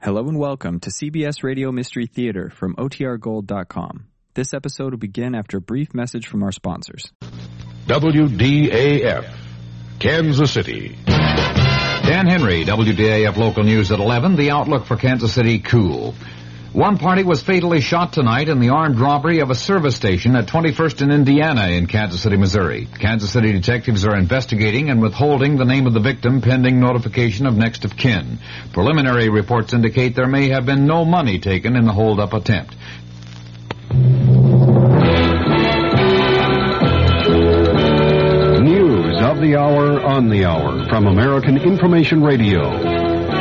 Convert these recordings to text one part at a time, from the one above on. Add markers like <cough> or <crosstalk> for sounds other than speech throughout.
Hello and welcome to CBS Radio Mystery Theater from OTRGold.com. This episode will begin after a brief message from our sponsors. WDAF, Kansas City. Dan Henry, WDAF Local News at 11. The outlook for Kansas City cool. One party was fatally shot tonight in the armed robbery of a service station at 21st and Indiana in Kansas City, Missouri. Kansas City detectives are investigating and withholding the name of the victim pending notification of next of kin. Preliminary reports indicate there may have been no money taken in the hold-up attempt. News of the hour on the hour from American Information Radio.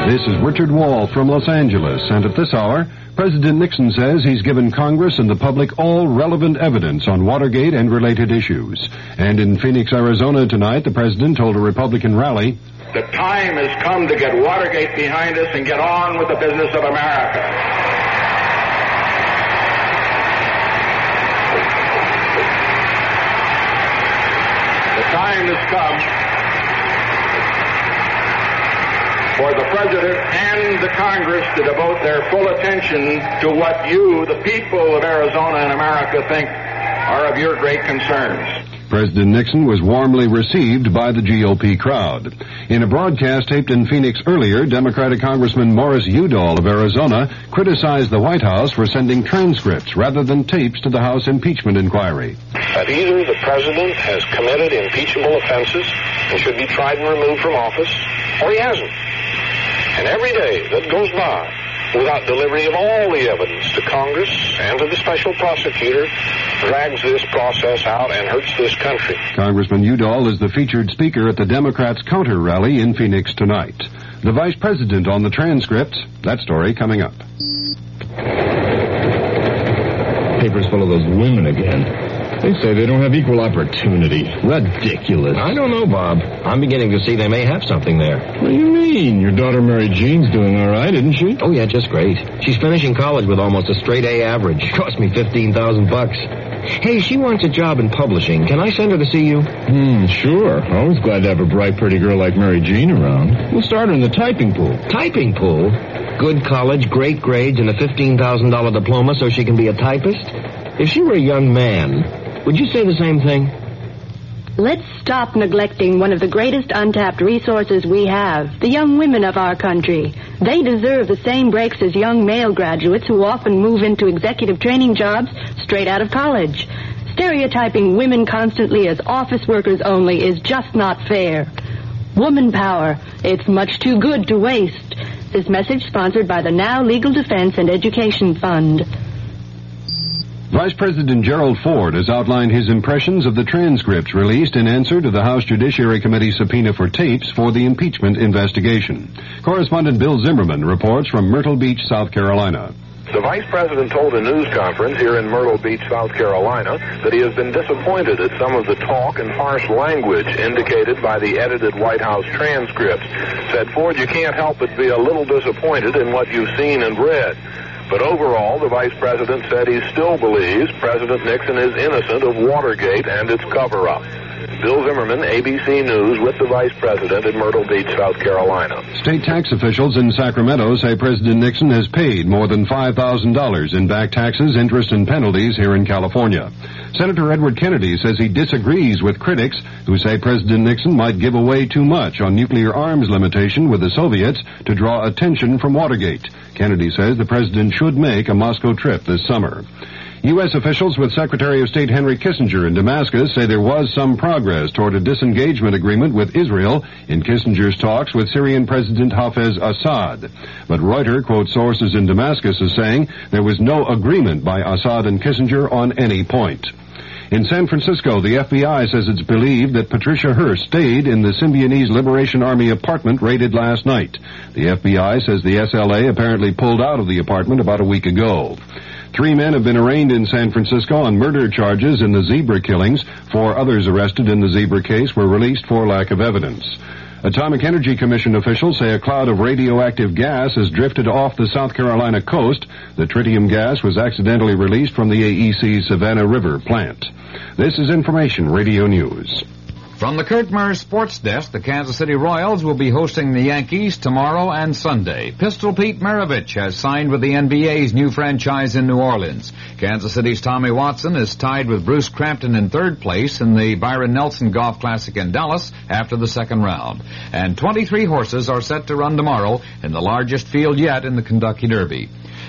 This is Richard Wall from Los Angeles, and at this hour, President Nixon says he's given Congress and the public all relevant evidence on Watergate and related issues. And in Phoenix, Arizona tonight, the president told a Republican rally, The time has come to get Watergate behind us and get on with the business of America. The time has come for the President and the Congress to devote their full attention to what you, the people of Arizona and America, think are of your great concerns. President Nixon was warmly received by the GOP crowd. In a broadcast taped in Phoenix earlier, Democratic Congressman Morris Udall of Arizona criticized the White House for sending transcripts rather than tapes to the House impeachment inquiry. that either the president has committed impeachable offenses and should be tried and removed from office, or he hasn't. And every day that goes by without delivery of all the evidence to Congress and to the special prosecutor drags this process out and hurts this country. Congressman Udall is the featured speaker at the Democrats' counter rally in Phoenix tonight. The vice president on the transcripts, that story coming up. Paper's full of those women again. They say they don't have equal opportunity. Ridiculous. I don't know, Bob. I'm beginning to see they may have something there. What do you mean? Your daughter Mary Jean's doing all right, isn't she? Oh, yeah, just great. She's finishing college with almost a straight A average. <laughs> Cost me 15000 bucks. Hey, she wants a job in publishing. Can I send her to see you? Hmm, sure. Always glad to have a bright, pretty girl like Mary Jean around. We'll start her in the typing pool. Typing pool? Good college, great grades, and a $15,000 diploma so she can be a typist? If she were a young man, would you say the same thing? Let's stop neglecting one of the greatest untapped resources we have, the young women of our country. They deserve the same breaks as young male graduates who often move into executive training jobs straight out of college. Stereotyping women constantly as office workers only is just not fair. Woman power, it's much too good to waste. This message sponsored by the Now Legal Defense and Education Fund. Vice President Gerald Ford has outlined his impressions of the transcripts released in answer to the House Judiciary Committee subpoena for tapes for the impeachment investigation. Correspondent Bill Zimmerman reports from Myrtle Beach, South Carolina. The vice president told a news conference here in Myrtle Beach, South Carolina, that he has been disappointed at some of the talk and harsh language indicated by the edited White House transcripts. Said Ford, you can't help but be a little disappointed in what you've seen and read. But overall, the vice president said he still believes President Nixon is innocent of Watergate and its cover-up. Bill Zimmerman, ABC News, with the vice president in Myrtle Beach, South Carolina. State tax officials in Sacramento say President Nixon has paid more than $5,000 in back taxes, interest, and penalties here in California. Senator Edward Kennedy says he disagrees with critics who say President Nixon might give away too much on nuclear arms limitation with the Soviets to draw attention from Watergate. Kennedy says the president should make a Moscow trip this summer. U.S. officials with Secretary of State Henry Kissinger in Damascus say there was some progress toward a disengagement agreement with Israel in Kissinger's talks with Syrian President Hafez Assad. But Reuters quotes sources in Damascus as saying there was no agreement by Assad and Kissinger on any point. In San Francisco, the FBI says it's believed that Patricia Hearst stayed in the Symbionese Liberation Army apartment raided last night. The FBI says the SLA apparently pulled out of the apartment about a week ago. Three men have been arraigned in San Francisco on murder charges in the zebra killings. Four others arrested in the zebra case were released for lack of evidence. Atomic Energy Commission officials say a cloud of radioactive gas has drifted off the South Carolina coast. The tritium gas was accidentally released from the AEC Savannah River plant. This is Information Radio News. From the Kurt Murs Sports Desk, the Kansas City Royals will be hosting the Yankees tomorrow and Sunday. Pistol Pete Maravich has signed with the NBA's new franchise in New Orleans. Kansas City's Tommy Watson is tied with Bruce Crampton in third place in the Byron Nelson Golf Classic in Dallas after the second round. And 23 horses are set to run tomorrow in the largest field yet in the Kentucky Derby.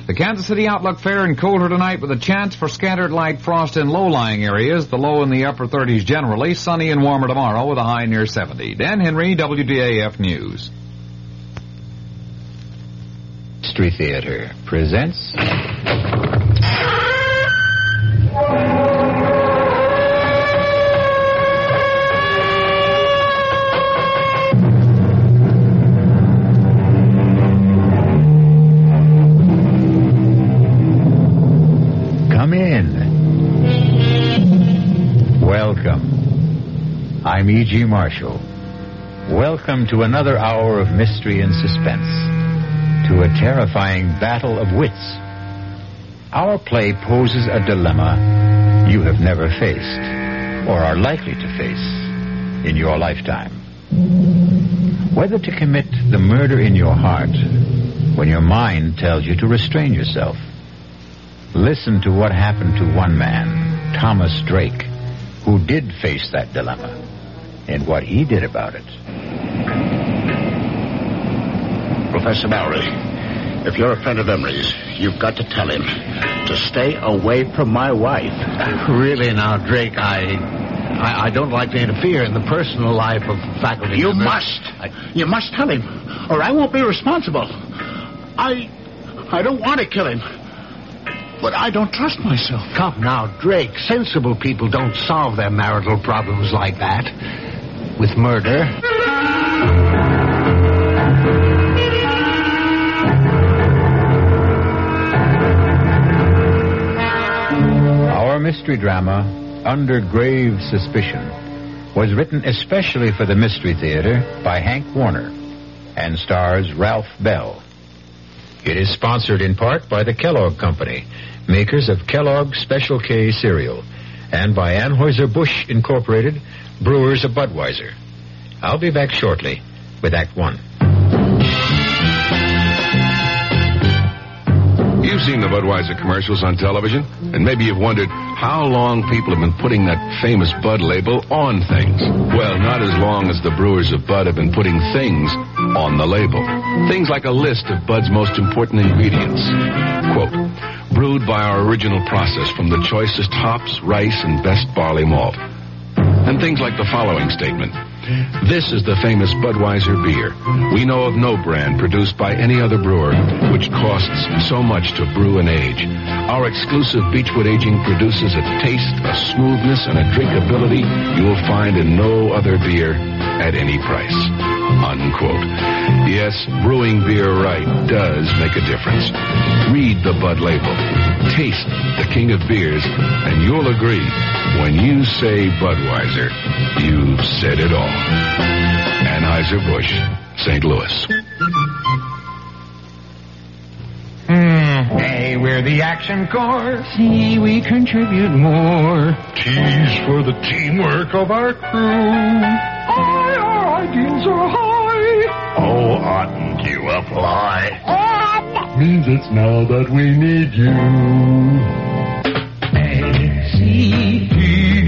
The Kansas City Outlook fair and colder tonight with a chance for scattered light frost in low-lying areas, the low in the upper 30s generally, sunny and warmer tomorrow with a high near 70. Dan Henry, WDAF News. Mystery Theater presents... I'm E.G. Marshall. Welcome to another hour of mystery and suspense, to a terrifying battle of wits. Our play poses a dilemma you have never faced, or are likely to face in your lifetime. Whether to commit the murder in your heart when your mind tells you to restrain yourself. Listen to what happened to one man, Thomas Drake, who did face that dilemma, and what he did about it. Professor Mallory, if you're a friend of Emery's, you've got to tell him to stay away from my wife. Really now, Drake, I, I, I don't like to interfere in the personal life of faculty You members. must. You must tell him, or I won't be responsible. I, I don't want to kill him, but I don't trust myself. Come now, Drake. Sensible people don't solve their marital problems like that. With murder. Our mystery drama, Under Grave Suspicion, was written especially for the Mystery Theater by Hank Warner and stars Ralph Bell. It is sponsored in part by the Kellogg Company, makers of Kellogg's Special K cereal, and by Anheuser-Busch Incorporated, brewers of Budweiser. I'll be back shortly with Act One. You've seen the Budweiser commercials on television, and maybe you've wondered how long people have been putting that famous Bud label on things. Well, not as long as the brewers of Bud have been putting things on the label. Things like a list of Bud's most important ingredients. Quote, brewed by our original process from the choicest hops, rice, and best barley malt. And things like the following statement. This is the famous Budweiser beer. We know of no brand produced by any other brewer which costs so much to brew and age. Our exclusive Beechwood aging produces a taste, a smoothness, and a drinkability you will find in no other beer at any price. Unquote. Yes, brewing beer right does make a difference. Read the Bud label. Taste the king of beers, and you'll agree when you say Budweiser, you've said it all. Anheuser-Busch, St. Louis. Hmm. Hey, we're the Action Corps. See, we contribute more. T's for the teamwork of our crew. Aye, our ideals are high. Oh, oughtn't you apply? On. Means it's now that we need you. A, C, D,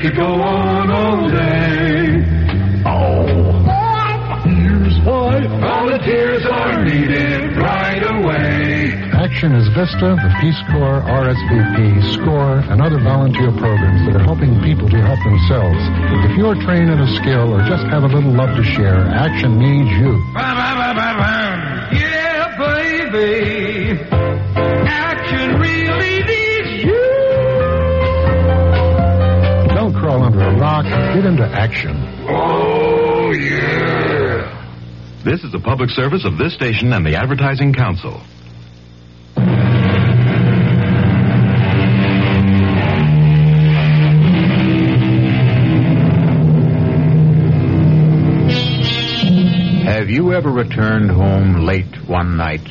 could go on all day. Oh. Here's why volunteers are needed right away. Action is VISTA, the Peace Corps, RSVP, SCORE, and other volunteer programs that are helping people to help themselves. If you're trained in a skill or just have a little love to share, Action needs you. Yeah, under rock, get into action. Oh, yeah. This is a public service of this station and the Advertising Council. Have you ever returned home late one night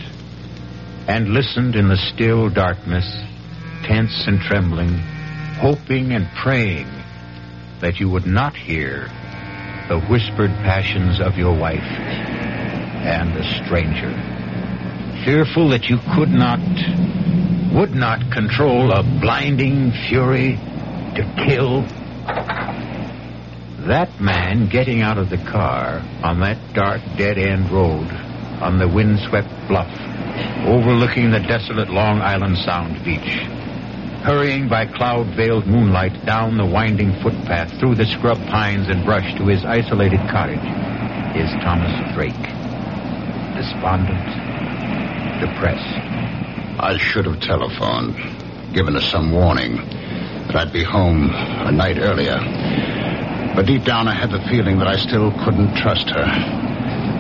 and listened in the still darkness, tense and trembling, hoping and praying that you would not hear the whispered passions of your wife and the stranger. Fearful that you could not, would not control a blinding fury to kill. That man getting out of the car on that dark dead end road on the windswept bluff overlooking the desolate Long Island Sound beach hurrying by cloud veiled moonlight down the winding footpath through the scrub pines and brush to his isolated cottage is Thomas Drake. Despondent, depressed. I should have telephoned, given us some warning that I'd be home a night earlier. But deep down, I had the feeling that I still couldn't trust her.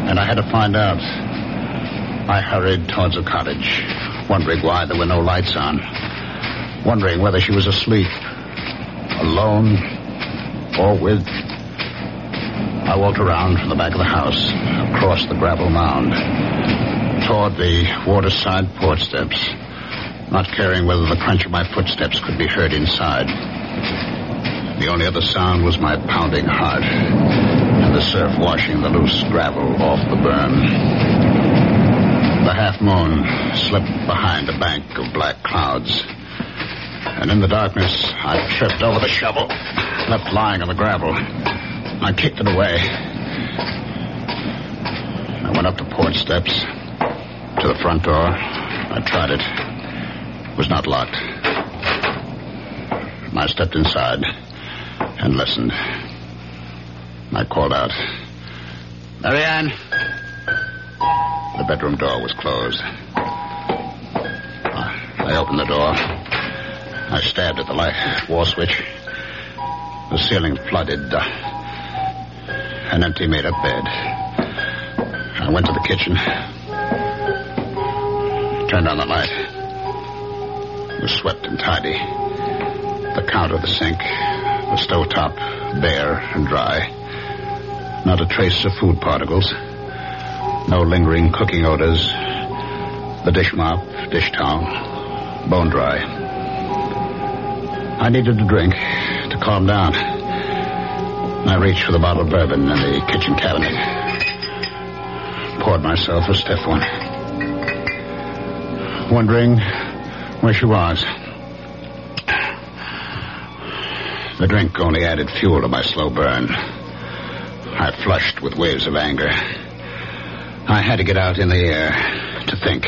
And I had to find out. I hurried towards the cottage, wondering why there were no lights on wondering whether she was asleep, alone, or with. I walked around from the back of the house, across the gravel mound, toward the waterside porch steps, not caring whether the crunch of my footsteps could be heard inside. The only other sound was my pounding heart and the surf washing the loose gravel off the burn. The half moon slipped behind a bank of black clouds and in the darkness, I tripped over the shovel, left lying on the gravel. I kicked it away. I went up the porch steps to the front door. I tried it. It was not locked. I stepped inside and listened. I called out, Marianne. The bedroom door was closed. I opened the door. I stabbed at the light wall switch. The ceiling flooded. Uh, an empty made up bed. I went to the kitchen. Turned on the light. It was swept and tidy. The counter, the sink, the stovetop, bare and dry. Not a trace of food particles. No lingering cooking odors. The dish mop, dish towel, bone dry. I needed a drink to calm down. I reached for the bottle of bourbon in the kitchen cabinet. Poured myself a stiff one. Wondering where she was. The drink only added fuel to my slow burn. I flushed with waves of anger. I had to get out in the air to think.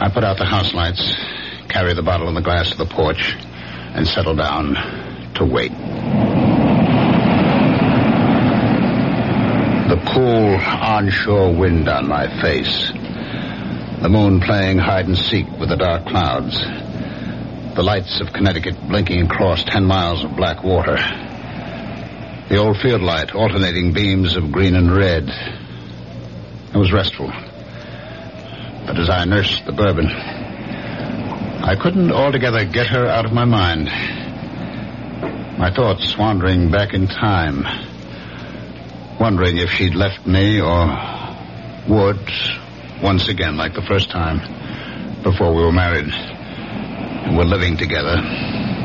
I put out the house lights, carried the bottle and the glass to the porch, and settle down to wait. The cool onshore wind on my face. The moon playing hide and seek with the dark clouds. The lights of Connecticut blinking across ten miles of black water. The old field light alternating beams of green and red. It was restful. But as I nursed the bourbon, I couldn't altogether get her out of my mind. My thoughts wandering back in time, wondering if she'd left me or would once again like the first time before we were married and were living together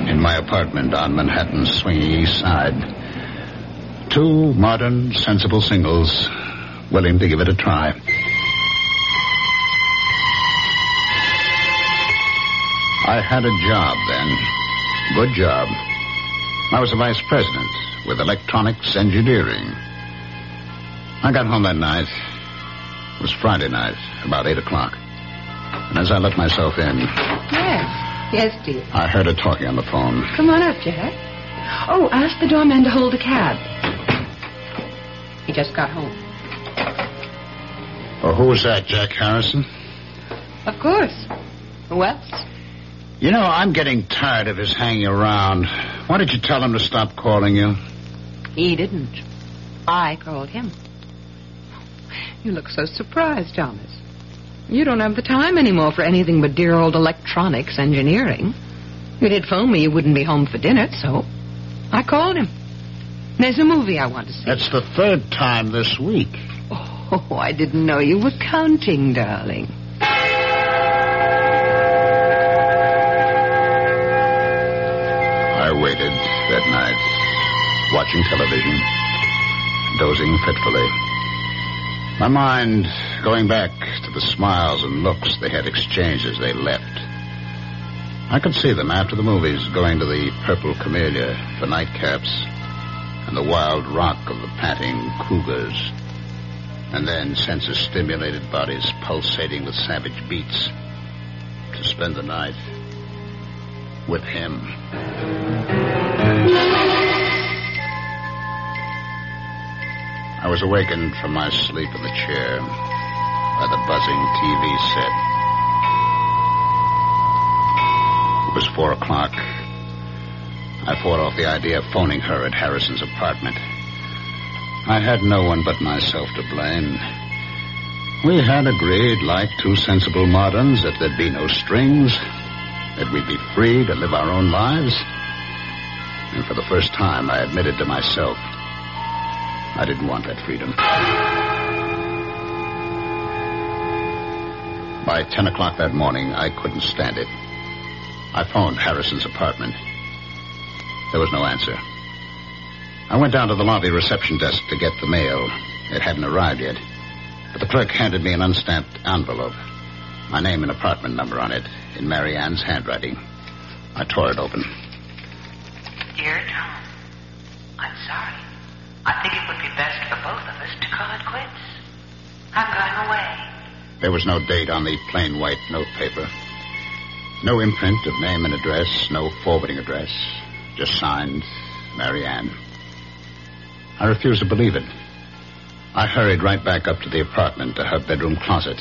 in my apartment on Manhattan's swinging east side. Two modern, sensible singles willing to give it a try. I had a job then. Good job. I was a vice president with electronics engineering. I got home that night. It was Friday night, about 8 o'clock. And as I let myself in, Yes. Yes, dear. I heard her talking on the phone. Come on up, Jack. Oh, ask the doorman to hold a cab. He just got home. Oh, who was that, Jack Harrison? Of course. Who else? You know, I'm getting tired of his hanging around. Why did you tell him to stop calling you? He didn't. I called him. You look so surprised, Thomas. You don't have the time anymore for anything but dear old electronics engineering. You did phone me you wouldn't be home for dinner, so I called him. There's a movie I want to see. That's the third time this week. Oh, <laughs> I didn't know you were counting, darling. Waited that night watching television, dozing fitfully. My mind going back to the smiles and looks they had exchanged as they left. I could see them after the movies going to the Purple Camellia for nightcaps and the wild rock of the panting cougars. And then senses stimulated bodies pulsating with savage beats to spend the night with him. I was awakened from my sleep in the chair by the buzzing TV set. It was four o'clock. I fought off the idea of phoning her at Harrison's apartment. I had no one but myself to blame. We had agreed, like two sensible moderns, that there'd be no strings, that we'd be free to live our own lives. And for the first time, I admitted to myself I didn't want that freedom. By 10 o'clock that morning, I couldn't stand it. I phoned Harrison's apartment. There was no answer. I went down to the lobby reception desk to get the mail. It hadn't arrived yet. But the clerk handed me an unstamped envelope. My name and apartment number on it, in Mary Ann's handwriting. I tore it open. Dear Tom, I'm sorry. I think it would be best for both of us to call it quits. I'm going away. There was no date on the plain white notepaper. No imprint of name and address, no forwarding address. Just signed Mary Ann. I refused to believe it. I hurried right back up to the apartment to her bedroom closet.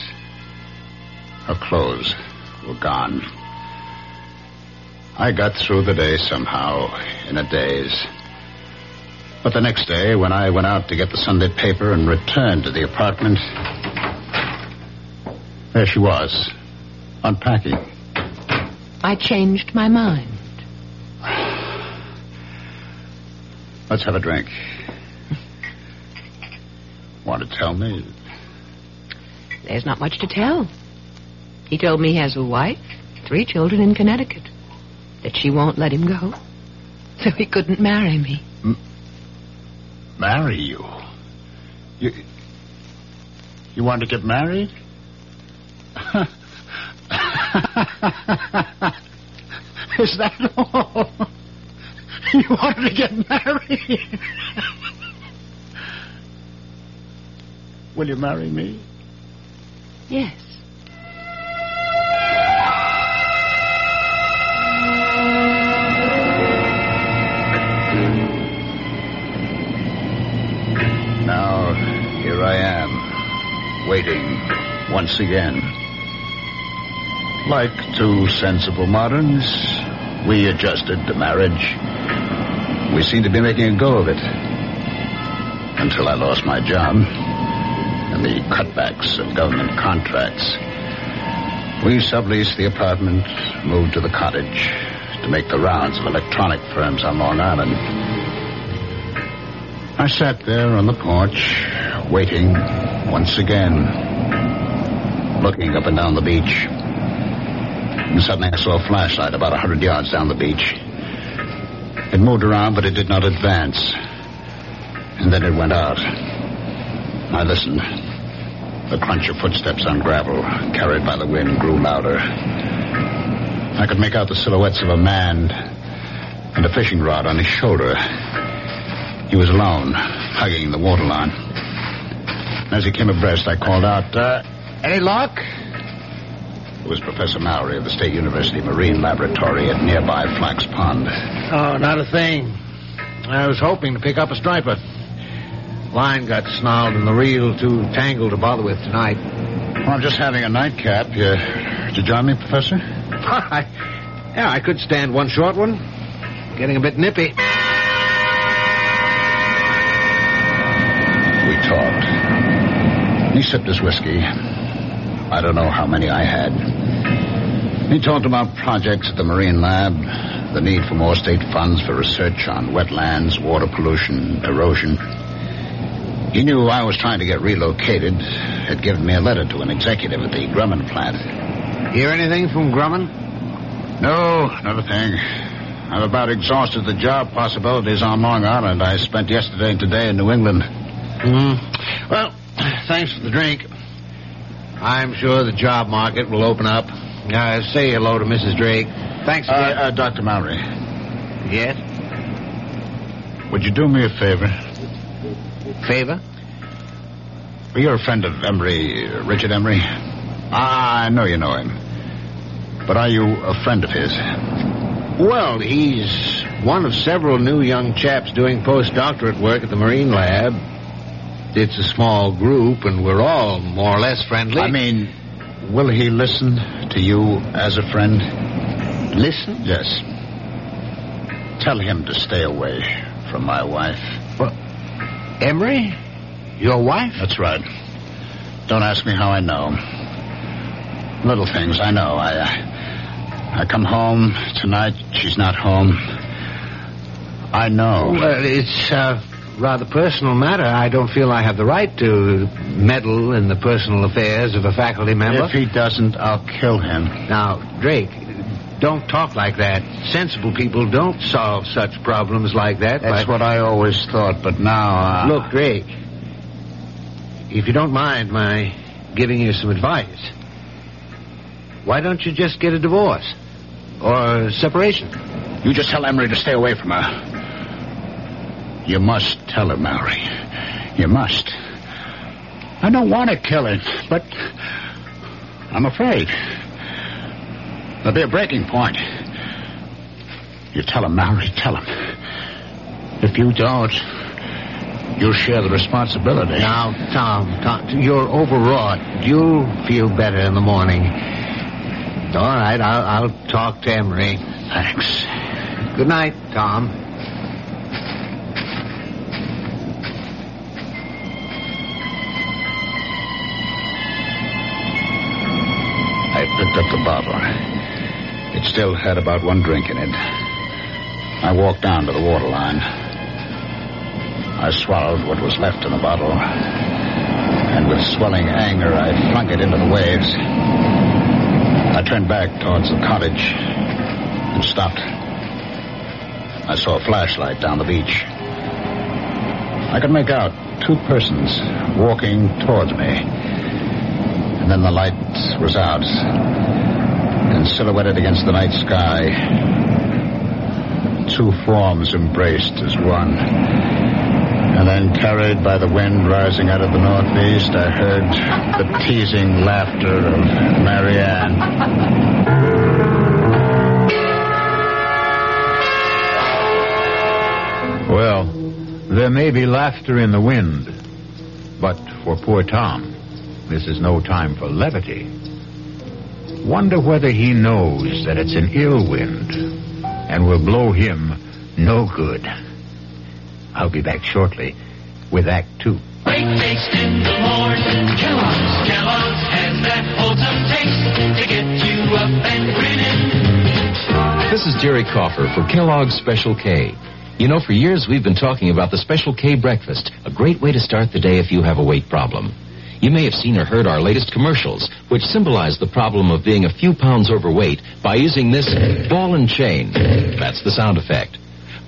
Her clothes were gone. I got through the day somehow, in a daze. But the next day, when I went out to get the Sunday paper and returned to the apartment, there she was, unpacking. I changed my mind. Let's have a drink. Want to tell me? There's not much to tell. He told me he has a wife, three children in Connecticut, that she won't let him go, <laughs> so he couldn't marry me. Marry you? You, you want to get married? <laughs> Is that all? You wanted to get married? Will you marry me? Yes. Once again. Like two sensible moderns, we adjusted to marriage. We seemed to be making a go of it. Until I lost my job and the cutbacks of government contracts. We subleased the apartment, moved to the cottage to make the rounds of electronic firms on Long Island. I sat there on the porch, waiting once again, looking up and down the beach. And suddenly I saw a flashlight about a hundred yards down the beach. It moved around, but it did not advance. And then it went out. I listened. The crunch of footsteps on gravel, carried by the wind, grew louder. I could make out the silhouettes of a man and a fishing rod on his shoulder. He was alone, hugging the waterline. As he came abreast, I called out, uh, Any luck? It was Professor Mowry of the State University Marine Laboratory at nearby Flax Pond. Oh, not a thing. I was hoping to pick up a striper. Line got snarled and the reel too tangled to bother with tonight. Well, I'm just having a nightcap. You, did you join me, Professor? <laughs> I, yeah, I could stand one short one. Getting a bit nippy. We talked. He sipped his whiskey. I don't know how many I had. He talked about projects at the Marine Lab, the need for more state funds for research on wetlands, water pollution, erosion. He knew I was trying to get relocated, had given me a letter to an executive at the Grumman plant. Hear anything from Grumman? No, not a thing. I've about exhausted the job possibilities on Long Island. I spent yesterday and today in New England. Mm. Well, thanks for the drink. I'm sure the job market will open up. Uh, say hello to Mrs. Drake. Thanks Uh, again. uh, Dr. Mallory, yes? would you do me a favor? Favor? Well, you're a friend of Emery, uh, Richard Emery. Ah, I know you know him. But are you a friend of his? Well, he's one of several new young chaps doing postdoctorate work at the Marine Lab. It's a small group, and we're all more or less friendly. I mean, will he listen to you as a friend? Listen? Yes. Tell him to stay away from my wife. Well, Emery? Your wife? That's right. Don't ask me how I know. Little things, I know. I, uh, I come home tonight. She's not home. I know. Well, it's a rather personal matter. I don't feel I have the right to meddle in the personal affairs of a faculty member. If he doesn't, I'll kill him. Now, Drake, don't talk like that. Sensible people don't solve such problems like that. That's by- what I always thought, but now. Uh, Look, Drake, if you don't mind my giving you some advice, why don't you just get a divorce? Or separation? You just tell Emery to stay away from her. You must tell her, Mallory. You must. I don't want to kill her, but I'm afraid. There'll be a breaking point. You tell him, Mallory, tell him. If you don't, you'll share the responsibility. Now, Tom, Tom, you're overwrought. You'll feel better in the morning. All right, I'll, I'll talk to Emery. Thanks. Good night, Tom. Picked up the bottle. It still had about one drink in it. I walked down to the water line. I swallowed what was left in the bottle. And with swelling anger, I flung it into the waves. I turned back towards the cottage and stopped. I saw a flashlight down the beach. I could make out two persons walking towards me. And then the light was out. And silhouetted against the night sky, two forms embraced as one. And then, carried by the wind rising out of the northeast, I heard the teasing laughter of Marianne. Well, there may be laughter in the wind, but for poor Tom, this is no time for levity. Wonder whether he knows that it's an ill wind and will blow him no good. I'll be back shortly with Act Two. Breakfast in the morning. Kellogg's, Kellogg's has that wholesome taste to get you up and grinning. This is Jerry Coffer for Kellogg's Special K. You know, for years we've been talking about the Special K breakfast, a great way to start the day if you have a weight problem. You may have seen or heard our latest commercials, which symbolize the problem of being a few pounds overweight by using this ball and chain. That's the sound effect.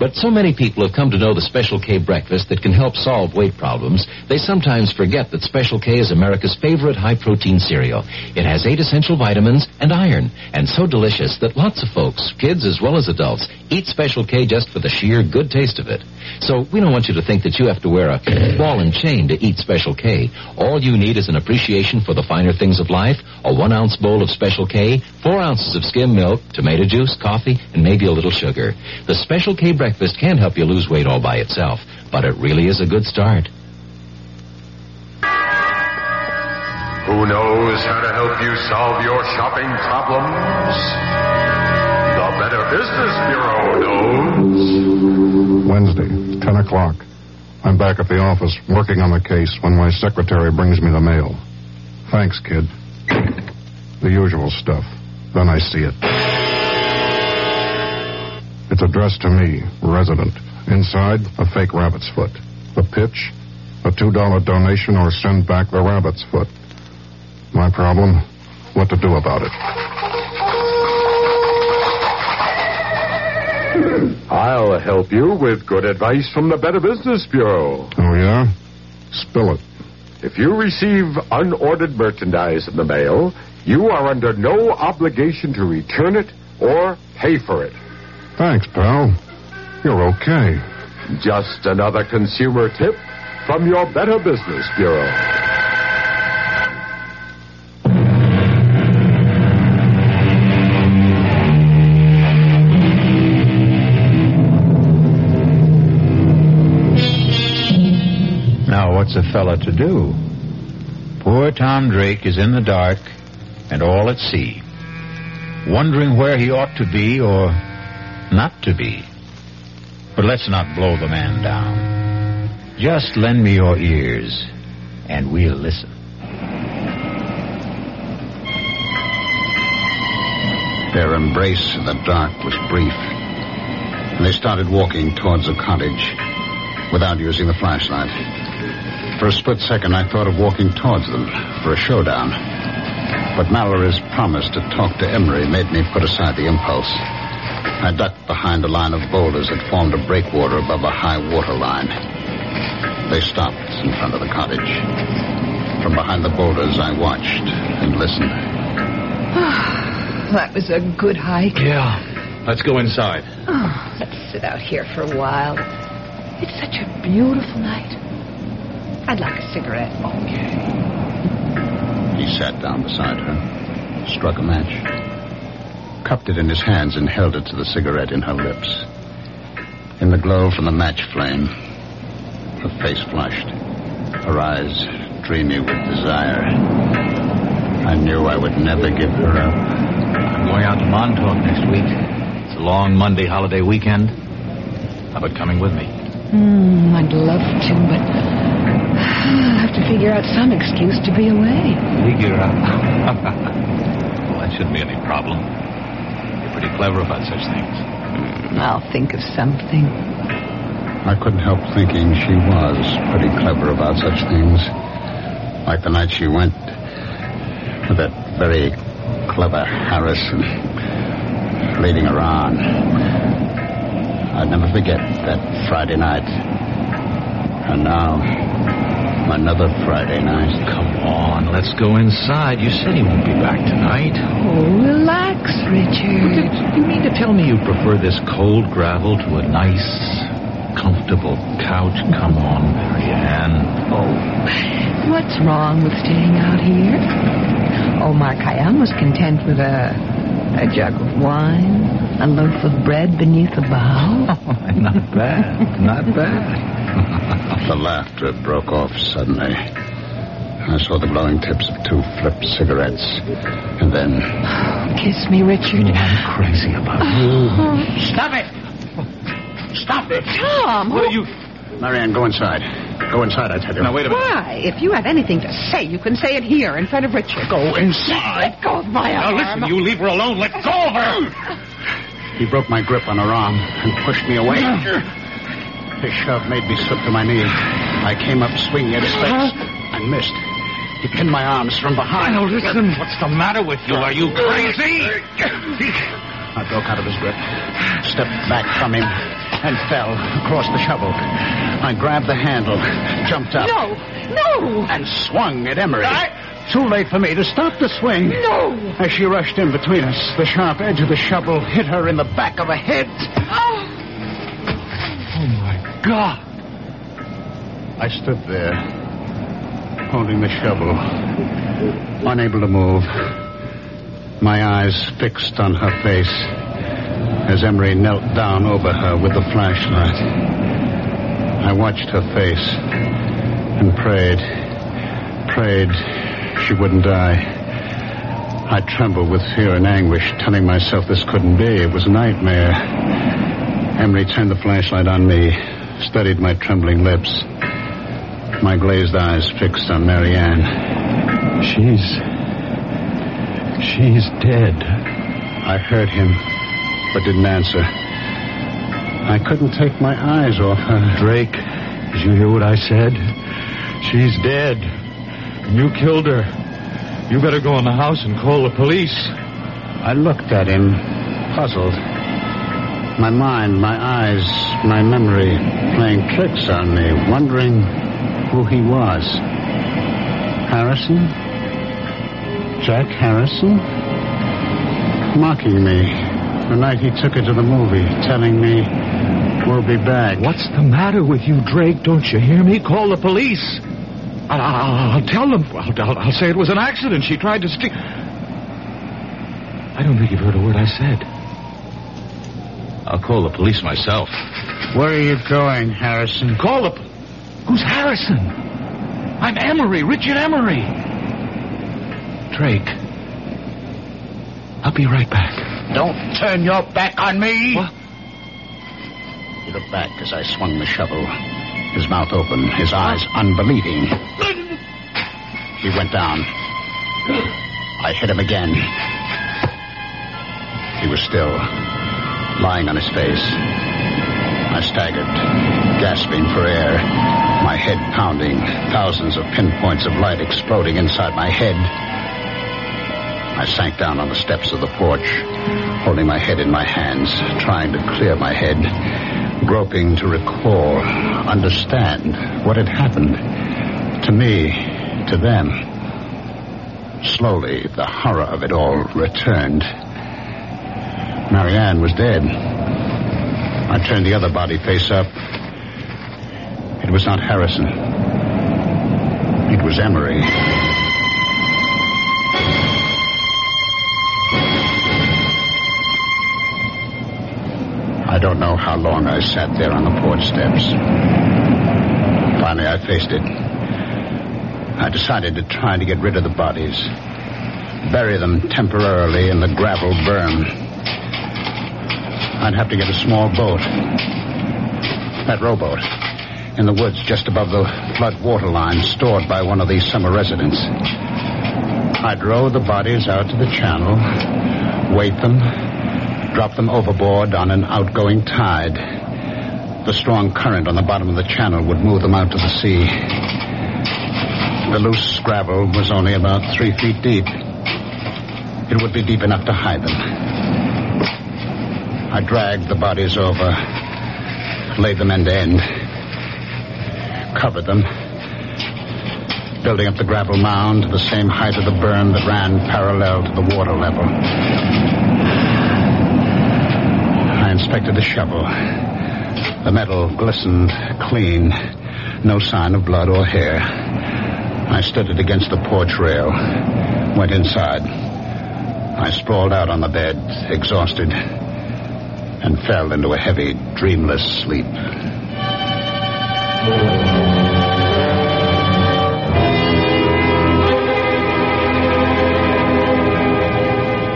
But so many people have come to know the Special K breakfast that can help solve weight problems, they sometimes forget that Special K is America's favorite high protein cereal. It has eight essential vitamins and iron, and so delicious that lots of folks, kids as well as adults, eat Special K just for the sheer good taste of it. So we don't want you to think that you have to wear a ball and chain to eat Special K. All you need is an appreciation for the finer things of life, a one ounce bowl of Special K, four ounces of skim milk, tomato juice, coffee, and maybe a little sugar. The Special K breakfast can help you lose weight all by itself, but it really is a good start. Who knows how to help you solve your shopping problems? Better Business Bureau knows. Wednesday, 10 o'clock. I'm back at the office working on the case when my secretary brings me the mail. Thanks, kid. The usual stuff. Then I see it. It's addressed to me, resident. Inside, a fake rabbit's foot. The pitch, a $2 donation or send back the rabbit's foot. My problem, what to do about it. I'll help you with good advice from the Better Business Bureau. Oh, yeah? Spill it. If you receive unordered merchandise in the mail, you are under no obligation to return it or pay for it. Thanks, pal. You're okay. Just another consumer tip from your Better Business Bureau. What's a fella to do? Poor Tom Drake is in the dark and all at sea, wondering where he ought to be or not to be. But let's not blow the man down. Just lend me your ears, and we'll listen. Their embrace in the dark was brief, and they started walking towards the cottage without using the flashlight. For a split second, I thought of walking towards them for a showdown. But Mallory's promise to talk to Emery made me put aside the impulse. I ducked behind a line of boulders that formed a breakwater above a high water line. They stopped in front of the cottage. From behind the boulders, I watched and listened. <sighs> that was a good hike. Yeah. Let's go inside. Oh, let's sit out here for a while. It's such a beautiful night. I'd like a cigarette. Okay. He sat down beside her, struck a match, cupped it in his hands, and held it to the cigarette in her lips. In the glow from the match flame, her face flushed, her eyes dreamy with desire. I knew I would never give her up. I'm going out to Montauk next week. It's a long Monday holiday weekend. How about coming with me? Hmm, I'd love to, but I'll have to figure out some excuse to be away. Figure out. <laughs> well, that shouldn't be any problem. You're pretty clever about such things. Hmm, I'll think of something. I couldn't help thinking she was pretty clever about such things. Like the night she went with that very clever Harrison leading her on. I'd never forget that Friday night. And now, another Friday night. Come on, let's go inside. You said he won't be back tonight. Oh, relax, Richard. You mean to tell me you prefer this cold gravel to a nice, comfortable couch? Come on, Marianne. Oh, what's wrong with staying out here? Oh, Omar Khayyam was content with a, a jug of wine, a loaf of bread beneath a bough. Oh, <laughs> not bad, not bad. <laughs> the laughter broke off suddenly. I saw the glowing tips of two flipped cigarettes. And then. Kiss me, Richard. I'm crazy about you. <sighs> Stop it! Stop it! Tom! What are you. Marianne, go inside. Go inside, I tell you. Now, wait a minute. Why? If you have anything to say, you can say it here in front of Richard. Go inside. Let go of my Now arm. listen, you leave her alone. Let go of her. He broke my grip on her arm and pushed me away. His shove made me slip to my knees. I came up swinging at his face and missed. He pinned my arms from behind. Now listen, what's the matter with you? Are you crazy? I broke out of his grip, stepped back from him, and fell across the shovel. I grabbed the handle, jumped up. No, no. And swung at Emery. Too late for me to stop the swing. No. As she rushed in between us, the sharp edge of the shovel hit her in the back of the head. Oh. God. I stood there, holding the shovel, unable to move, my eyes fixed on her face as Emery knelt down over her with the flashlight. I watched her face and prayed, prayed she wouldn't die. I trembled with fear and anguish, telling myself this couldn't be. It was a nightmare. Emery turned the flashlight on me, studied my trembling lips, my glazed eyes fixed on Marianne. She's. She's dead. I heard him, but didn't answer. I couldn't take my eyes off her. Drake, did you hear what I said? She's dead. You killed her. You better go in the house and call the police. I looked at him, puzzled. My mind, my eyes, my memory playing tricks on me, wondering who he was. Harrison? Jack Harrison? Mocking me. The night he took her to the movie, telling me we'll be back. What's the matter with you, Drake? Don't you hear me? Call the police. I'll, I'll, I'll tell them. I'll, I'll, I'll say it was an accident. She tried to steal. I don't think you've heard a word I said. I'll call the police myself. Where are you going, Harrison? Call the. Who's Harrison? I'm Emery, Richard Emery. Drake. I'll be right back. Don't turn your back on me. What? He looked back as I swung the shovel, his mouth open, his eyes unbelieving. He went down. I hit him again. He was still, lying on his face. I staggered, gasping for air, my head pounding, thousands of pinpoints of light exploding inside my head. I sank down on the steps of the porch, holding my head in my hands, trying to clear my head, groping to recall, understand what had happened to me, to them. Slowly, the horror of it all returned. Marianne was dead. I turned the other body face up. It was not Harrison. It was Emery. I don't know how long I sat there on the porch steps. Finally, I faced it. I decided to try to get rid of the bodies, bury them temporarily in the gravel berm. I'd have to get a small boat. That rowboat. In the woods just above the flood water line stored by one of these summer residents. I'd row the bodies out to the channel, weight them, drop them overboard on an outgoing tide. The strong current on the bottom of the channel would move them out to the sea. The loose gravel was only about three feet deep. It would be deep enough to hide them. I dragged the bodies over, laid them end to end, covered them, building up the gravel mound to the same height of the berm that ran parallel to the water level. I inspected the shovel. The metal glistened clean, no sign of blood or hair. I stood it against the porch rail, went inside. I sprawled out on the bed, exhausted, and fell into a heavy, dreamless sleep.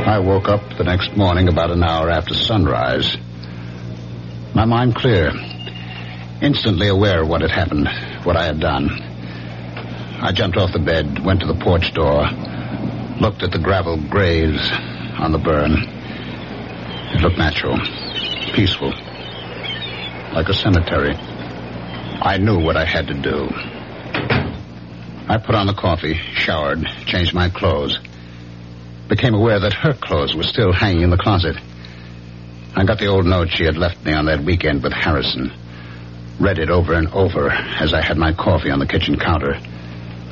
I woke up the next morning about an hour after sunrise. My mind clear, instantly aware of what had happened, what I had done. I jumped off the bed, went to the porch door, looked at the gravel graves on the berm. It looked natural, peaceful, like a cemetery. I knew what I had to do. I put on the coffee, showered, changed my clothes. Became aware that her clothes were still hanging in the closet. I got the old note she had left me on that weekend with Harrison. Read it over and over as I had my coffee on the kitchen counter.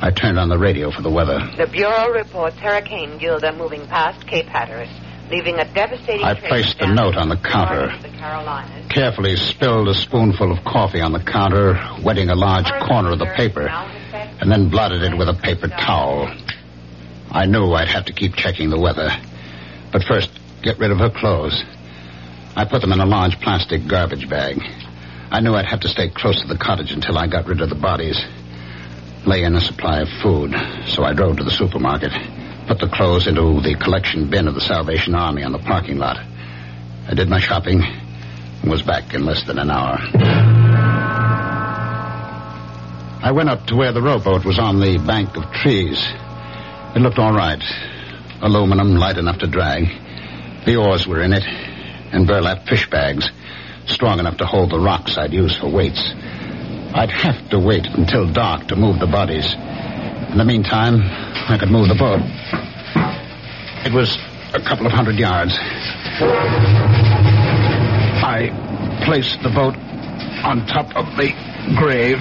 I turned on the radio for the weather. The Bureau reports Hurricane Gilda moving past Cape Hatteras, leaving a devastating I placed the note on the counter, the carefully spilled a spoonful of coffee on the counter, wetting a large corner of the paper, and then blotted it with a paper towel. I knew I'd have to keep checking the weather. But first, get rid of her clothes. I put them in a large plastic garbage bag. I knew I'd have to stay close to the cottage until I got rid of the bodies. Lay in a supply of food, so I drove to the supermarket, put the clothes into the collection bin of the Salvation Army on the parking lot. I did my shopping and was back in less than an hour. I went up to where the rowboat was on the bank of trees. It looked all right. Aluminum, light enough to drag. The oars were in it, and burlap fish bags, strong enough to hold the rocks I'd use for weights. I'd have to wait until dark to move the bodies. In the meantime, I could move the boat. It was a couple of hundred yards. I placed the boat on top of the grave.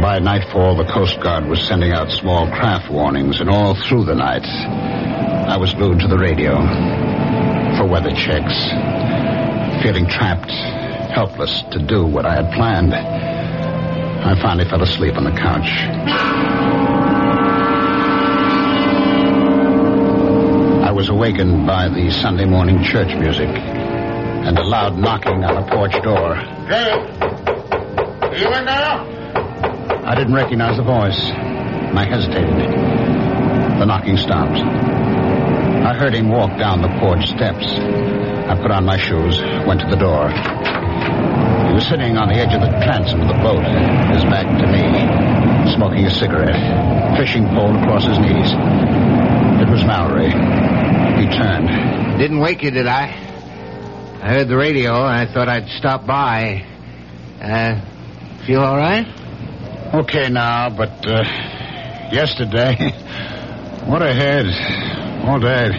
By nightfall, the Coast Guard was sending out small craft warnings, and all through the night, I was glued to the radio for weather checks, feeling trapped, helpless to do what I had planned. I finally fell asleep on the couch. I was awakened by the Sunday morning church music and a loud knocking on the porch door. Hey, you in there? I didn't recognize the voice. and I hesitated. The knocking stopped. I heard him walk down the porch steps. I put on my shoes, went to the door. Was sitting on the edge of the transom of the boat, his back to me, smoking a cigarette, fishing pole across his knees. It was Mallory. He turned. Didn't wake you, did I? I heard the radio. I thought I'd stop by. Uh, feel all right? Okay now, but uh, yesterday, <laughs> what a head. All day. <laughs>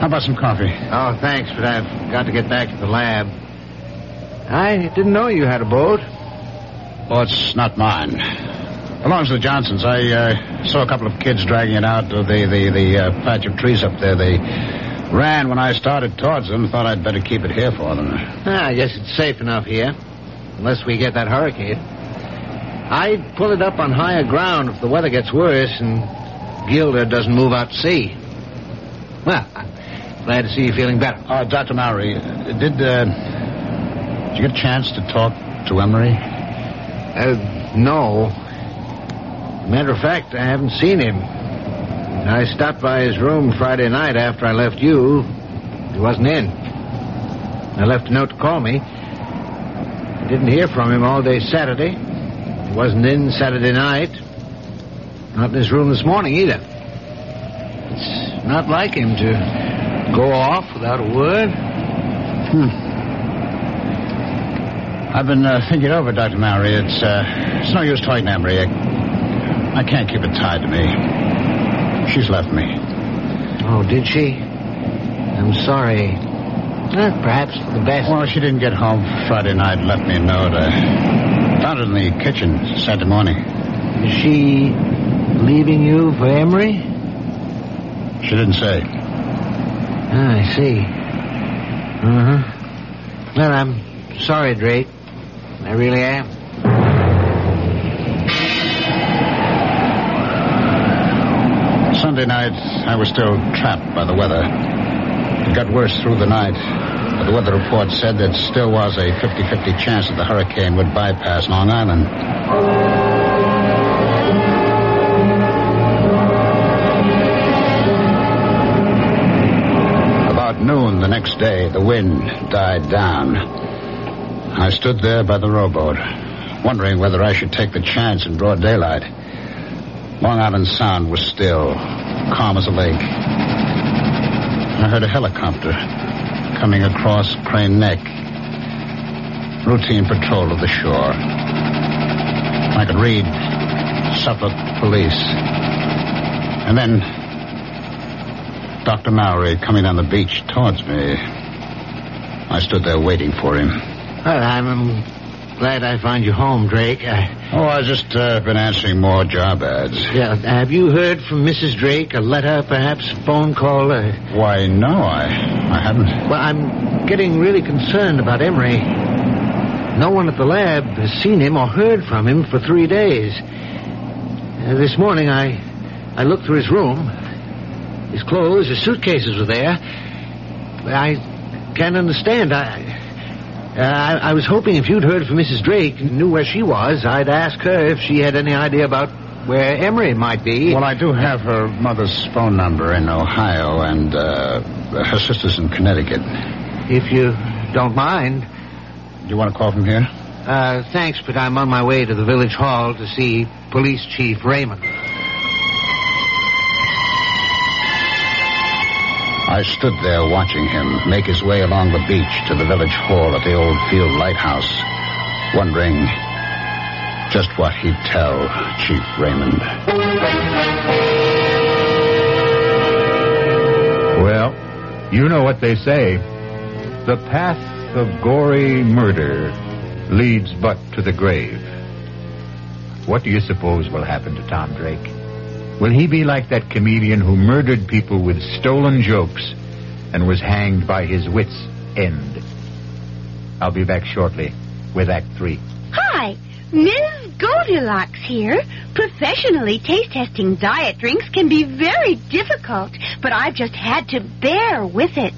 How about some coffee? Oh, thanks, but I've got to get back to the lab. I didn't know you had a boat. Well, it's not mine. Belongs to the Johnsons. I uh, saw a couple of kids dragging it out of the the, the uh, patch of trees up there. They ran when I started towards them. Thought I'd better keep it here for them. Ah, I guess it's safe enough here. Unless we get that hurricane. I'd pull it up on higher ground if the weather gets worse and Gilda doesn't move out to sea. Well, I'm glad to see you feeling better. Uh, Dr. Mowry, did, uh, did you get a chance to talk to Emery? Uh, no. Matter of fact, I haven't seen him. I stopped by his room Friday night after I left you. He wasn't in. I left a note to call me. I didn't hear from him all day Saturday. He wasn't in Saturday night. Not in his room this morning either. It's not like him to go off without a word. Hmm. I've been uh, thinking over, Dr. Mowry. It's, uh, it's no use talking to Emery. I, I can't keep it tied to me. She's left me. Oh, did she? I'm sorry. Perhaps for the best. Well, she didn't get home Friday night and left me a note. I found it in the kitchen Saturday morning. Is she leaving you for Emery? She didn't say. Ah, I see. Uh-huh. Well, I'm sorry, Drake. I really am. Sunday night, I was still trapped by the weather. It got worse through the night. But the weather report said there still was a 50-50 chance that the hurricane would bypass Long Island. About noon the next day, the wind died down. I stood there by the rowboat, wondering whether I should take the chance in broad daylight. Long Island Sound was still, calm as a lake. I heard a helicopter coming across Crane Neck. Routine patrol of the shore. I could read Suffolk Police. And then Dr. Mowry coming down the beach towards me. I stood there waiting for him. Well, I'm glad I found you home, Drake. I... Oh, I've just uh, been answering more job ads. Yeah, have you heard from Mrs. Drake? A letter, perhaps? A phone call? Uh... Why, no, I, I haven't. Well, I'm getting really concerned about Emery. No one at the lab has seen him or heard from him for three days. Uh, this morning, I, I looked through his room. His clothes, his suitcases were there. I can't understand. I, uh, I, I was hoping if you'd heard from Mrs. Drake and knew where she was, I'd ask her if she had any idea about where Emery might be. Well, I do have her mother's phone number in Ohio and uh, her sister's in Connecticut. If you don't mind. Do you want to call from here? Uh, thanks, but I'm on my way to the village hall to see Police Chief Raymond. I stood there watching him make his way along the beach to the village hall at the old field lighthouse, wondering just what he'd tell Chief Raymond. Well, You know what they say. The path of gory murder leads but to the grave. What do you suppose will happen to Tom Drake? Will he be like that comedian who murdered people with stolen jokes and was hanged by his wits' end? I'll be back shortly with Act Three. Hi, Ms. Goldilocks here. Professionally taste testing diet drinks can be very difficult, but I've just had to bear with it.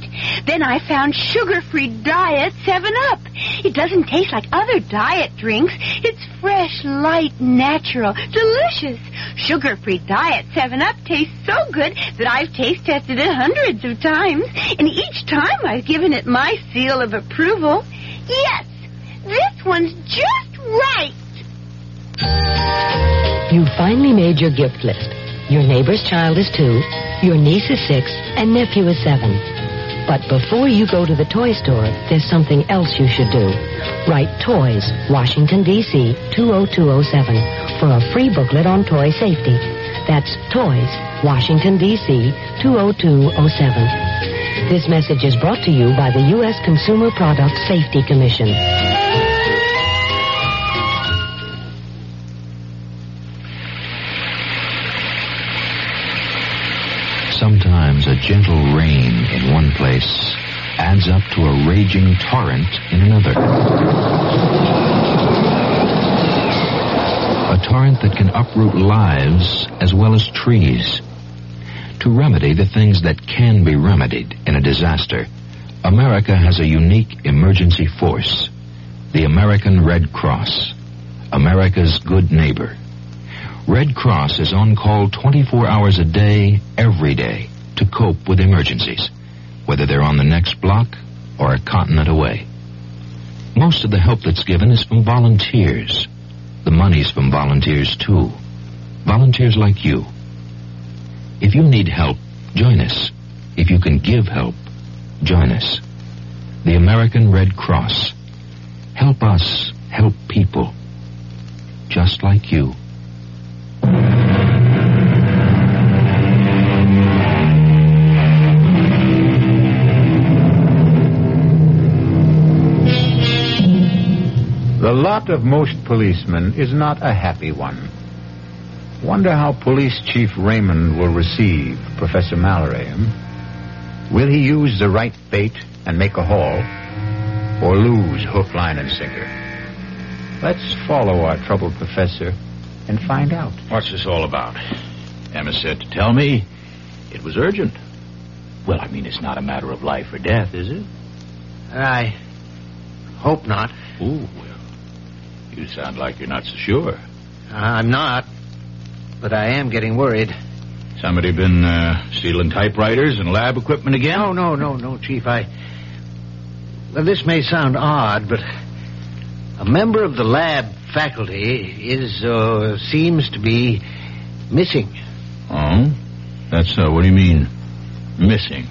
Then I found sugar-free diet 7-Up. It doesn't taste like other diet drinks. It's fresh, light, natural, delicious. Sugar-free diet 7-Up tastes so good that I've taste tested it hundreds of times, and each time I've given it my seal of approval. Yes, this one's just right. You've finally made your gift list. Your neighbor's child is two, your niece is six, and nephew is seven. But before you go to the toy store, there's something else you should do. Write Toys, Washington, D.C. 20207 for a free booklet on toy safety. That's Toys, Washington, D.C. 20207. This message is brought to you by the U.S. Consumer Product Safety Commission. Sometimes a gentle rain in one place adds up to a raging torrent in another. A torrent that can uproot lives as well as trees. To remedy the things that can be remedied in a disaster, America has a unique emergency force. The American Red Cross. America's good neighbor. Red Cross is on call 24 hours a day, every day, to cope with emergencies, whether they're on the next block or a continent away. Most of the help that's given is from volunteers. The money's from volunteers, too. Volunteers like you. If you need help, join us. If you can give help, join us. The American Red Cross. Help us help people. Just like you. Lot of most policemen is not a happy one. Wonder how Police Chief Raymond will receive Professor Mallory. hmm? Will he use the right bait and make a haul, or lose hook, line, and sinker? Let's follow our troubled professor and find out. What's this all about? Emma said to tell me it was urgent. Well, I mean, it's not a matter of life or death, is it? I hope not. Ooh, well, you sound like you're not so sure. I'm not, but I am getting worried. Somebody been uh, stealing typewriters and lab equipment again? No, no, no, no, Chief. I. Well, this may sound odd, but a member of the lab faculty is, uh, seems to be missing. Oh? That's so. What do you mean, missing?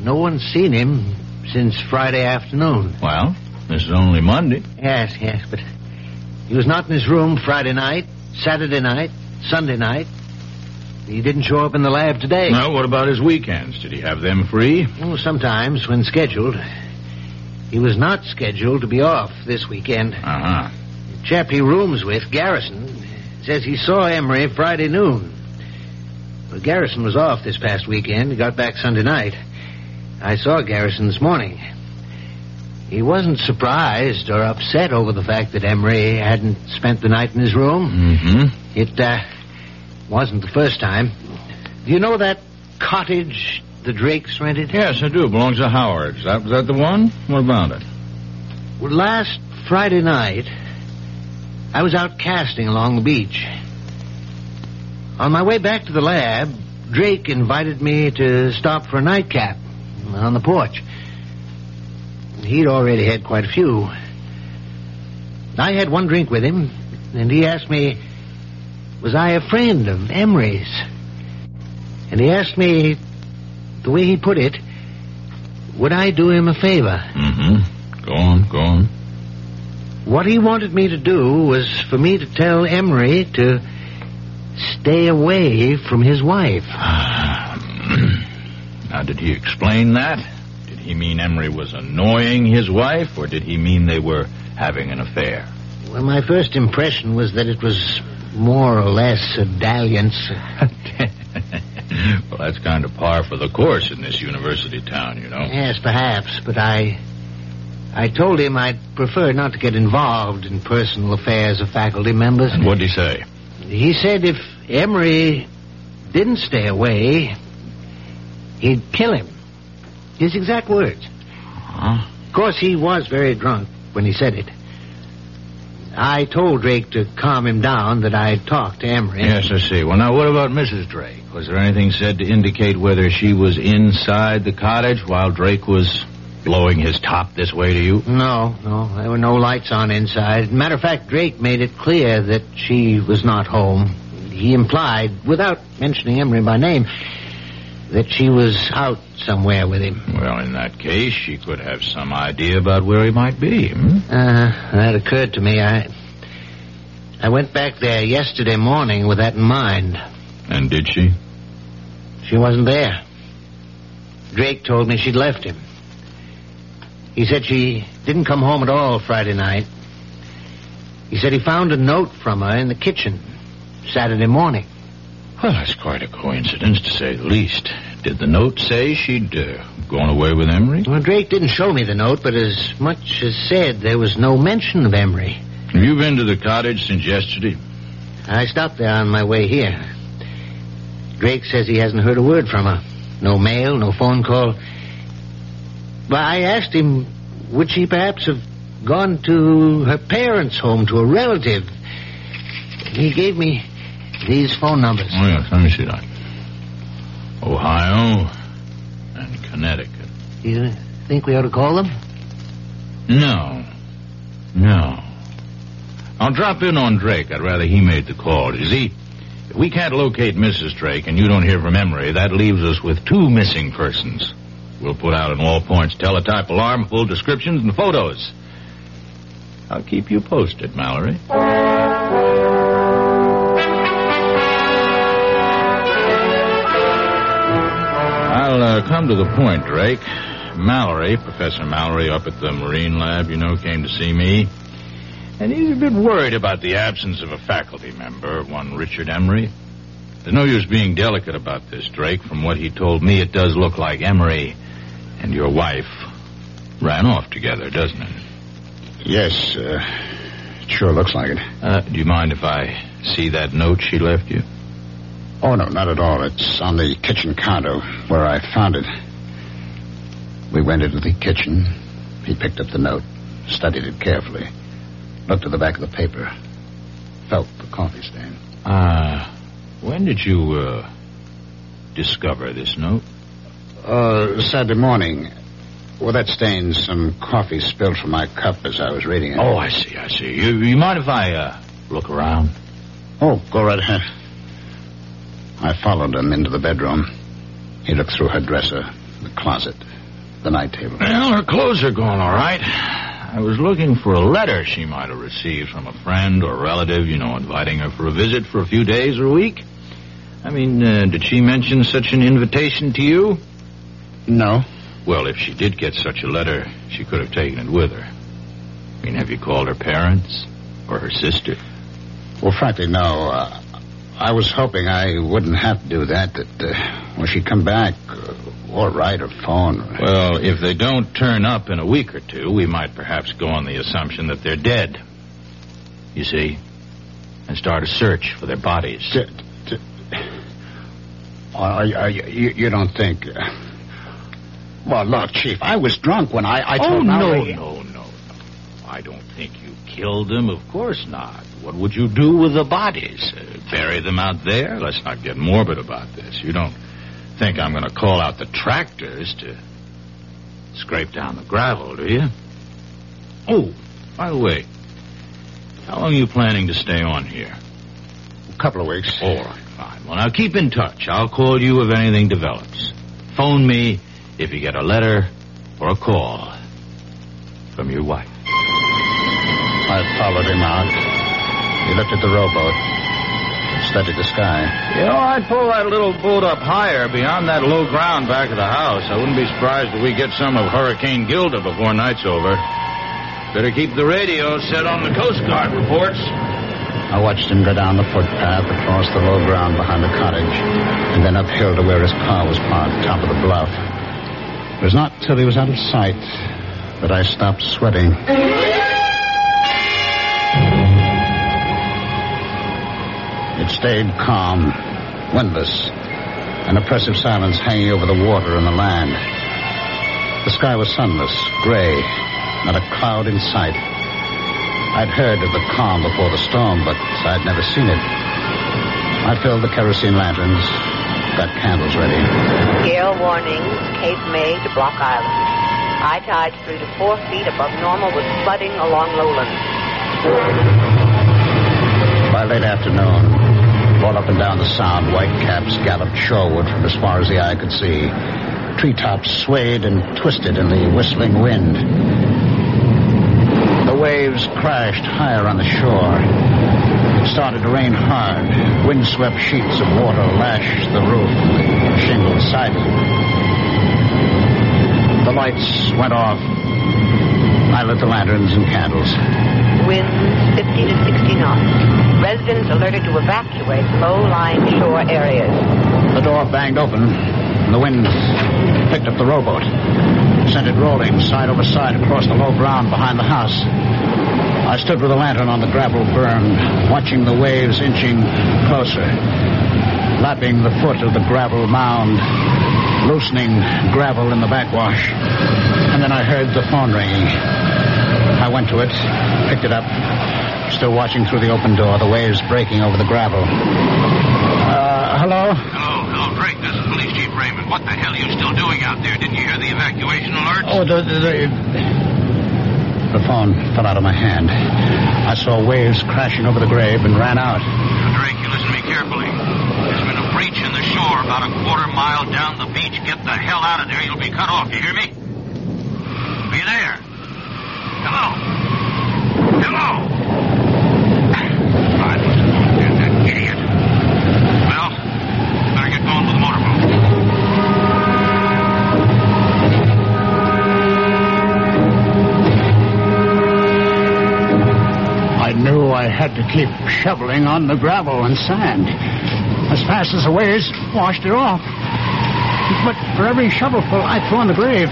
No one's seen him since Friday afternoon. Well, this is only Monday. Yes, yes, but he was not in his room Friday night, Saturday night, Sunday night. He didn't show up in the lab today. Now, what about his weekends? Did he have them free? Oh, sometimes when scheduled. He was not scheduled to be off this weekend. Uh-huh. The chap he rooms with, Garrison, says he saw Emery Friday noon. Well, Garrison was off this past weekend. He got back Sunday night. I saw Garrison this morning. He wasn't surprised or upset over the fact that Emery hadn't spent the night in his room. Mm-hmm. It uh, wasn't the first time. Do you know that cottage the Drakes rented? Yes, I do. Belongs to Howard. Is that, is that the one? What about it? Well, last Friday night, I was out casting along the beach. On my way back to the lab, Drake invited me to stop for a nightcap on the porch. He'd already had quite a few. I had one drink with him, and he asked me, was I a friend of Emery's? And he asked me, the way he put it, would I do him a favor? Mm-hmm. Go on, go on. What he wanted me to do was for me to tell Emery to stay away from his wife. <clears throat> Now, did he explain that? Did he mean Emery was annoying his wife, or did he mean they were having an affair? Well, my first impression was that it was more or less a dalliance. <laughs> well, that's kind of par for the course in this university town, you know. Yes, perhaps, but I. I told him I'd prefer not to get involved in personal affairs of faculty members. And what'd he say? He said if Emery didn't stay away, he'd kill him. His exact words. Huh? Of course, he was very drunk when he said it. I told Drake to calm him down that I'd talked to Emery. Yes, I see. Well, now, what about Mrs. Drake? Was there anything said to indicate whether she was inside the cottage while Drake was blowing his top this way to you? No, no, there were no lights on inside. Matter of fact, Drake made it clear that she was not home. He implied, without mentioning Emery by name, that she was out somewhere with him. Well, in that case, she could have some idea about where he might be. Hmm? Uh, that occurred to me. I, I went back there yesterday morning with that in mind. And did she? She wasn't there. Drake told me she'd left him. He said she didn't come home at all Friday night. He said he found a note from her in the kitchen Saturday morning. Well, that's quite a coincidence, to say the least. Did the note say she'd uh, gone away with Emery? Well, Drake didn't show me the note, but as much as said, there was no mention of Emery. Have you been to the cottage since yesterday? I stopped there on my way here. Drake says he hasn't heard a word from her. No mail, no phone call. But I asked him, would she perhaps have gone to her parents' home, to a relative? He gave me these phone numbers. Oh, yes, let me see that. Ohio and Connecticut. You think we ought to call them? No. No. I'll drop in on Drake. I'd rather he made the call. You see, if we can't locate Mrs. Drake and you don't hear from Emery, that leaves us with two missing persons. We'll put out an all points teletype alarm, full descriptions and photos. I'll keep you posted, Mallory. Uh, come to the point, Drake. Mallory, Professor Mallory up at the Marine Lab, you know, came to see me. And he's a bit worried about the absence of a faculty member, one Richard Emery. There's no use being delicate about this, Drake. From what he told me, it does look like Emery and your wife ran off together, doesn't it? Yes, uh, it sure looks like it. Uh, do you mind if I see that note she left you? Oh, no, not at all. It's on the kitchen counter where I found it. We went into the kitchen. He picked up the note, studied it carefully, looked at the back of the paper, felt the coffee stain. Ah, when did you, uh, discover this note? Uh, Saturday morning. Well, that stains some coffee spilled from my cup as I was reading it. Oh, I see, I see. You, you mind if I, uh, look around? Oh, go right ahead. I followed him into the bedroom. He looked through her dresser, the closet, the night table. Well, her clothes are gone, all right. I was looking for a letter she might have received from a friend or relative, you know, inviting her for a visit for a few days or a week. I mean, uh, did she mention such an invitation to you? No. Well, if she did get such a letter, she could have taken it with her. I mean, have you called her parents or her sister? Well, frankly, no. Uh, I was hoping I wouldn't have to do that, that uh, when she come back, uh, or write or phone. Or... Well, if they don't turn up in a week or two, we might perhaps go on the assumption that they're dead. You see? And start a search for their bodies. D- d- you, you don't think... Uh... Well, look, Chief, I was drunk when I, I oh, told no, Mallory... no, no, no. I don't think you killed them. Of course not. What would you do with the bodies? Uh, bury them out there? Let's not get morbid about this. You don't think I'm going to call out the tractors to scrape down the gravel, do you? Oh, by the way, how long are you planning to stay on here? A couple of weeks. All right, fine. Well, now keep in touch. I'll call you if anything develops. Phone me if you get a letter or a call from your wife. I followed him out. He looked at the rowboat, studied the sky. You know, I'd pull that little boat up higher beyond that low ground back of the house. I wouldn't be surprised if we get some of Hurricane Gilda before night's over. Better keep the radio set on the Coast Guard reports. I watched him go down the footpath across the low ground behind the cottage, and then uphill to where his car was parked, top of the bluff. It was not till he was out of sight that I stopped sweating. Stayed calm, windless, an oppressive silence hanging over the water and the land. The sky was sunless, gray, not a cloud in sight. I'd heard of the calm before the storm, but I'd never seen it. I filled the kerosene lanterns, got candles ready. Gale warnings, Cape May to Block Island. High tides three to four feet above normal with flooding along lowlands. By late afternoon, all up and down the sound, white caps galloped shoreward from as far as the eye could see. Treetops swayed and twisted in the whistling wind. The waves crashed higher on the shore. It started to rain hard. Windswept sheets of water lashed the roof and the shingled siding. The lights went off. I lit the lanterns and candles. Winds 50 to 60 knots. Residents alerted to evacuate low-lying shore areas. The door banged open, and the wind picked up the rowboat, sent it rolling side over side across the low ground behind the house. I stood with a lantern on the gravel berm, watching the waves inching closer, lapping the foot of the gravel mound, loosening gravel in the backwash. And then I heard the phone ringing. I went to it, picked it up, still watching through the open door, the waves breaking over the gravel. Uh, hello? Hello, hello, Drake. This is Police Chief Raymond. What the hell are you still doing out there? Didn't you hear the evacuation alerts? Oh, the, the, the, the phone fell out of my hand. I saw waves crashing over the grave and ran out. Now, Drake, you listen to me carefully. There's been in the shore about a quarter mile down the beach. Get the hell out of there. You'll be cut off. You hear me? You there? Hello? Hello? I lost that, idiot. Well, better get going with the motorboat. I knew I had to keep shoveling on the gravel and sand as fast as the waves washed it off. But for every shovelful I threw on the grave,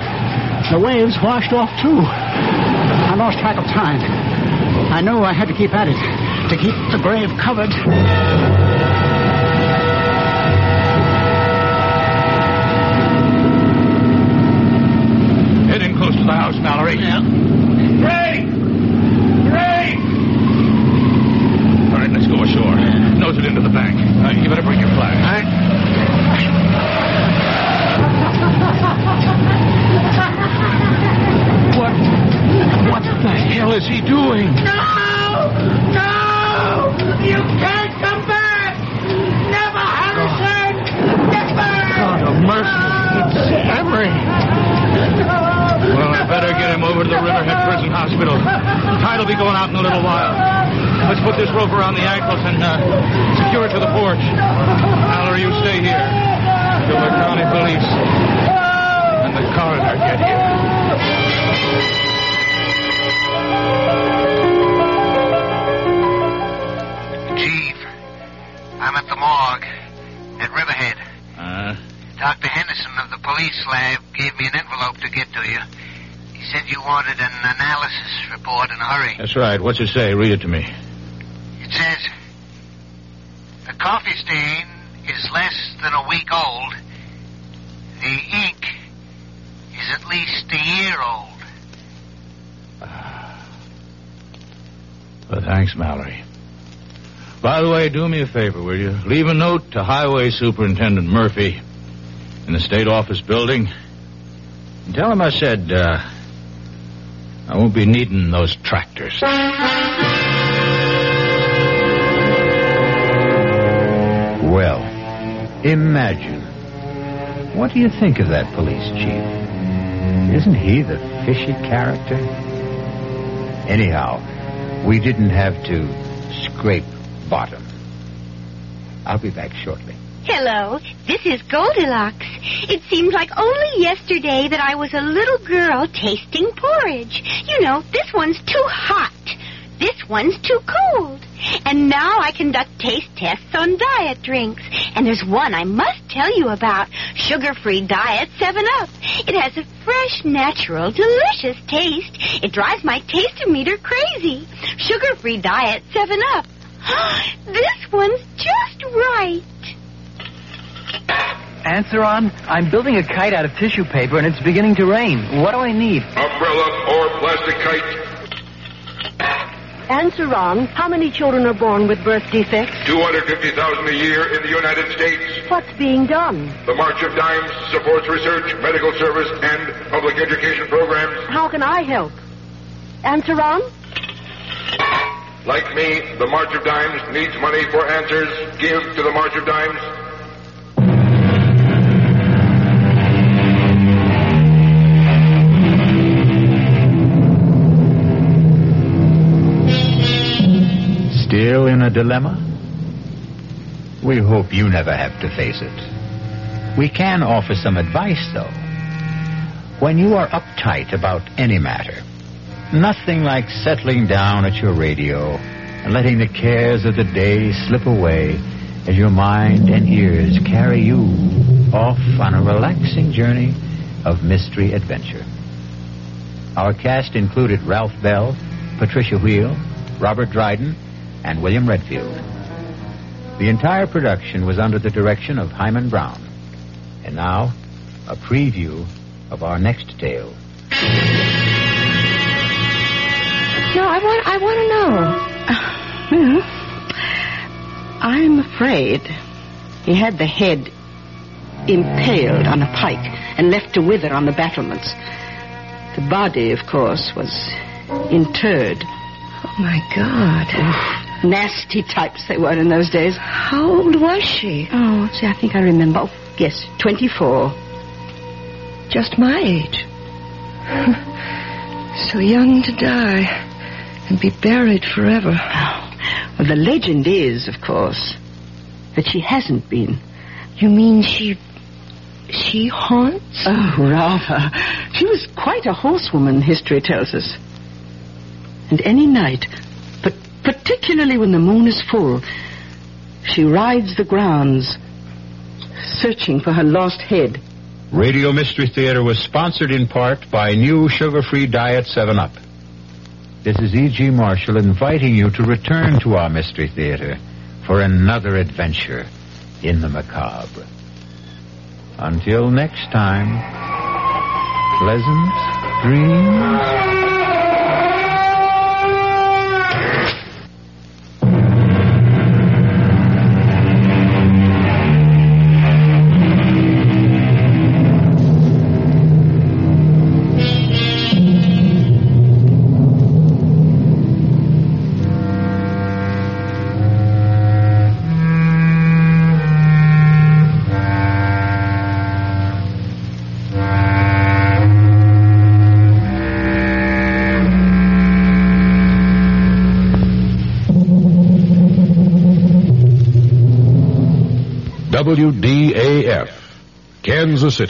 the waves washed off too. I lost track of time. I knew I had to keep at it to keep the grave covered. Head in close to the house, Mallory. Yeah. Ray! Ray! All right, let's go ashore. Nose it into the bank. Uh, you better bring your flag. What? What the hell is he doing? No! No! You can't come back! Never, Harrison! Never! God of mercy. It's Emery. Well, I better get him over to the Riverhead Prison Hospital. The tide will be going out in a little while. Let's put this rope around the ankles and uh, secure it to the porch. Mallory, you stay here till the county police and the coroner get here. Dr. Henderson of the police lab gave me an envelope to get to you. He said you wanted an analysis report in a hurry. that's right. What's it say? Read it to me. It says the coffee stain is less than a week old. The ink is at least a year old. <sighs> Well, thanks, Mallory. By the way, do me a favor, will you? Leave a note to Highway Superintendent Murphy in the state office building. And tell him I said, uh, I won't be needing those tractors. Well, imagine. What do you think of that police chief? Isn't he the fishy character? Anyhow, we didn't have to scrape bottom. I'll be back shortly. Hello, this is Goldilocks. It seems like only yesterday that I was a little girl tasting porridge. You know, this one's too hot. This one's too cold. And now I conduct taste tests on diet drinks. And there's one I must tell you about. Sugar-free diet 7-Up. It has a fresh, natural, delicious taste. It drives my taste-o-meter crazy. Sugar-free diet 7-Up. <gasps> this one's just right. Answer on. I'm building a kite out of tissue paper and it's beginning to rain. What do I need? Umbrella or plastic kite. Answer on. How many children are born with birth defects? 250,000 a year in the United States. What's being done? The March of Dimes supports research, medical service, and public education programs. How can I help? Answer on. Like me, the March of Dimes needs money for answers. Give to the March of Dimes. Still in a dilemma? We hope you never have to face it. We can offer some advice, though. When you are uptight about any matter, nothing like settling down at your radio and letting the cares of the day slip away as your mind and ears carry you off on a relaxing journey of mystery adventure. Our cast included Ralph Bell, Patricia Wheel, Robert Dryden, and William Redfield. The entire production was under the direction of Himan Brown. And now, a preview of our next tale. No, I want. I want to know. <sighs> Well, I'm afraid he had the head impaled on a pike and left to wither on the battlements. The body, of course, was interred. Oh my God! Nasty types they were in those days. How old was she? Oh, see, I think I remember. Oh, yes, twenty-four. Just my age. <laughs> so young to die and be buried forever. Well, the legend is, of course, that she hasn't been. You mean she. she haunts? Oh, rather. She was quite a horsewoman, history tells us. And any night, particularly when the moon is full, she rides the grounds, searching for her lost head. Radio Mystery Theater was sponsored in part by new sugar-free Diet 7-Up. This is E.G. Marshall inviting you to return to our Mystery Theater for another adventure in the macabre. Until next time, pleasant dreams. Kansas City.